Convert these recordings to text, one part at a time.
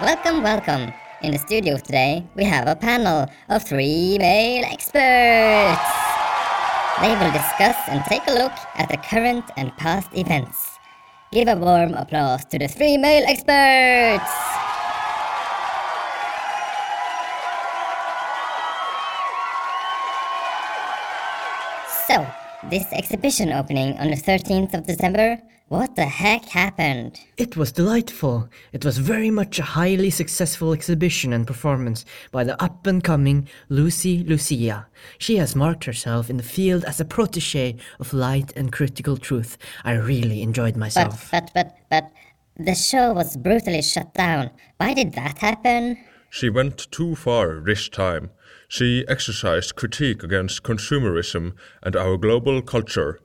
Welcome, welcome. In the studio today, we have a panel of three male experts. They will discuss and take a look at the current and past events. Give a warm applause to the three male experts. So, this exhibition opening on the 13th of December, what the heck happened? It was delightful. It was very much a highly successful exhibition and performance by the up and coming Lucy Lucia. She has marked herself in the field as a protege of light and critical truth. I really enjoyed myself. But, myself. but, but, but, the show was brutally shut down. Why did that happen? She went too far this time. She exercised critique against consumerism and our global culture.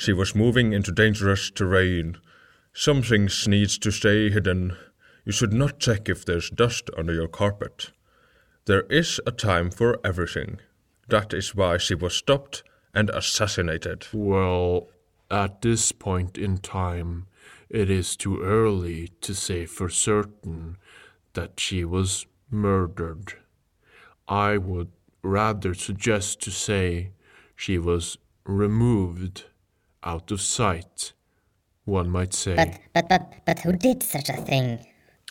She was moving into dangerous terrain. Some things needs to stay hidden. You should not check if there's dust under your carpet. There is a time for everything. That is why she was stopped and assassinated. Well, at this point in time, it is too early to say for certain that she was murdered. I would rather suggest to say she was removed out of sight, one might say. But, but, but, but who did such a thing?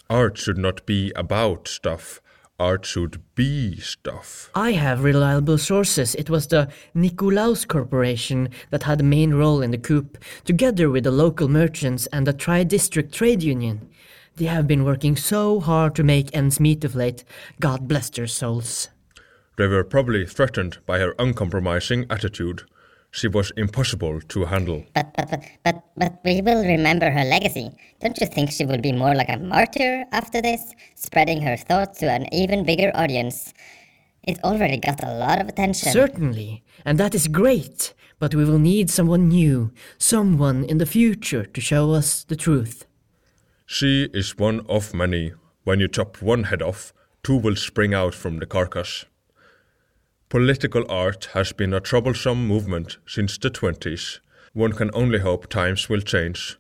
Art should not be about stuff. Art should be stuff. I have reliable sources. It was the Nikolaus Corporation that had the main role in the coup, together with the local merchants and the Tri District Trade Union. They have been working so hard to make ends meet of late. God bless their souls. They were probably threatened by her uncompromising attitude. She was impossible to handle. But, but, but, but, but we will remember her legacy. Don't you think she will be more like a martyr after this, spreading her thoughts to an even bigger audience? It already got a lot of attention. Certainly, and that is great, but we will need someone new, someone in the future to show us the truth. She is one of many. When you chop one head off, two will spring out from the carcass. Political art has been a troublesome movement since the 20s. One can only hope times will change.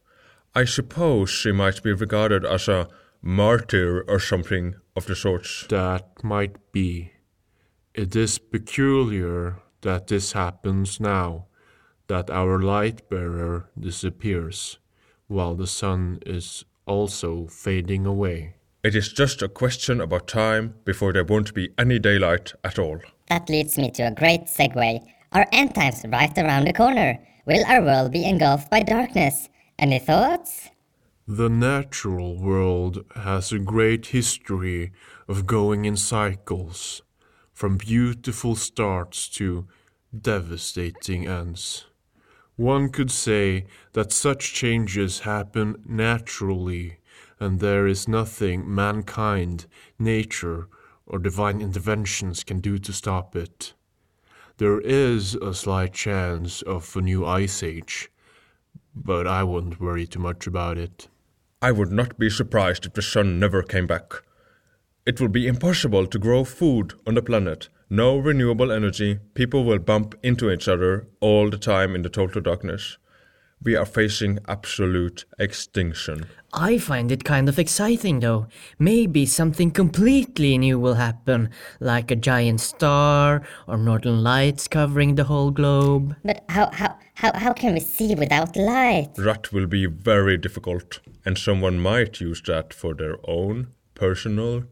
I suppose she might be regarded as a martyr or something of the sorts. That might be. It is peculiar that this happens now, that our light bearer disappears, while the sun is also fading away. It is just a question about time before there won't be any daylight at all. That leads me to a great segue. Are end times right around the corner? Will our world be engulfed by darkness? Any thoughts? The natural world has a great history of going in cycles, from beautiful starts to devastating ends. One could say that such changes happen naturally, and there is nothing mankind, nature, or divine interventions can do to stop it. There is a slight chance of a new ice age, but I wouldn't worry too much about it. I would not be surprised if the sun never came back. It will be impossible to grow food on the planet. No renewable energy. People will bump into each other all the time in the total darkness. We are facing absolute extinction. I find it kind of exciting though. Maybe something completely new will happen, like a giant star or northern lights covering the whole globe. But how, how, how, how can we see without light? That will be very difficult, and someone might use that for their own personal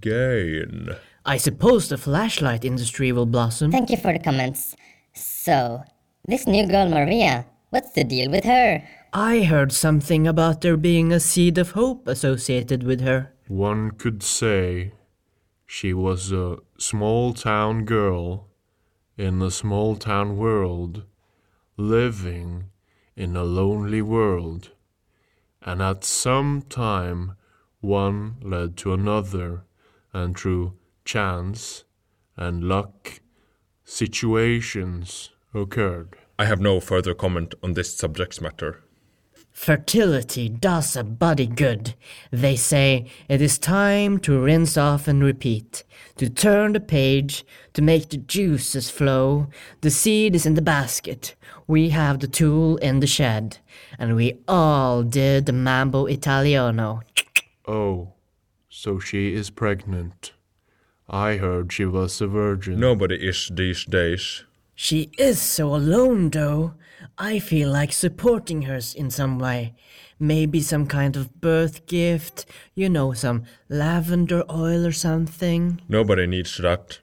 gain. I suppose the flashlight industry will blossom. Thank you for the comments. So, this new girl Maria, what's the deal with her? I heard something about there being a seed of hope associated with her. One could say she was a small town girl in a small town world, living in a lonely world. And at some time, one led to another, and through chance and luck, situations occurred. I have no further comment on this subject matter. Fertility does a body good. They say it is time to rinse off and repeat, to turn the page, to make the juices flow. The seed is in the basket. We have the tool in the shed. And we all did the Mambo Italiano. Oh, So she is pregnant. I heard she was a virgin. Nobody is these days. She is so alone, though. I feel like supporting her in some way. Maybe some kind of birth gift, you know, some lavender oil or something. Nobody needs that.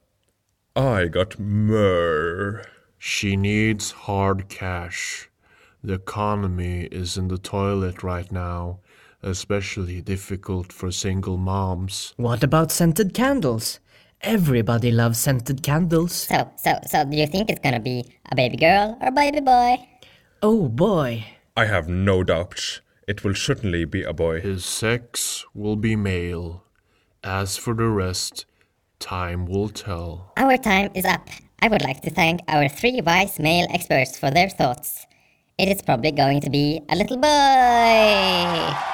I got myrrh. She needs hard cash. The economy is in the toilet right now, especially difficult for single moms. What about scented candles? Everybody loves scented candles. So, so, so, do you think it's gonna be a baby girl or a baby boy? Oh boy. I have no doubts. It will certainly be a boy. His sex will be male. As for the rest, time will tell. Our time is up. I would like to thank our three wise male experts for their thoughts. It is probably going to be a little boy.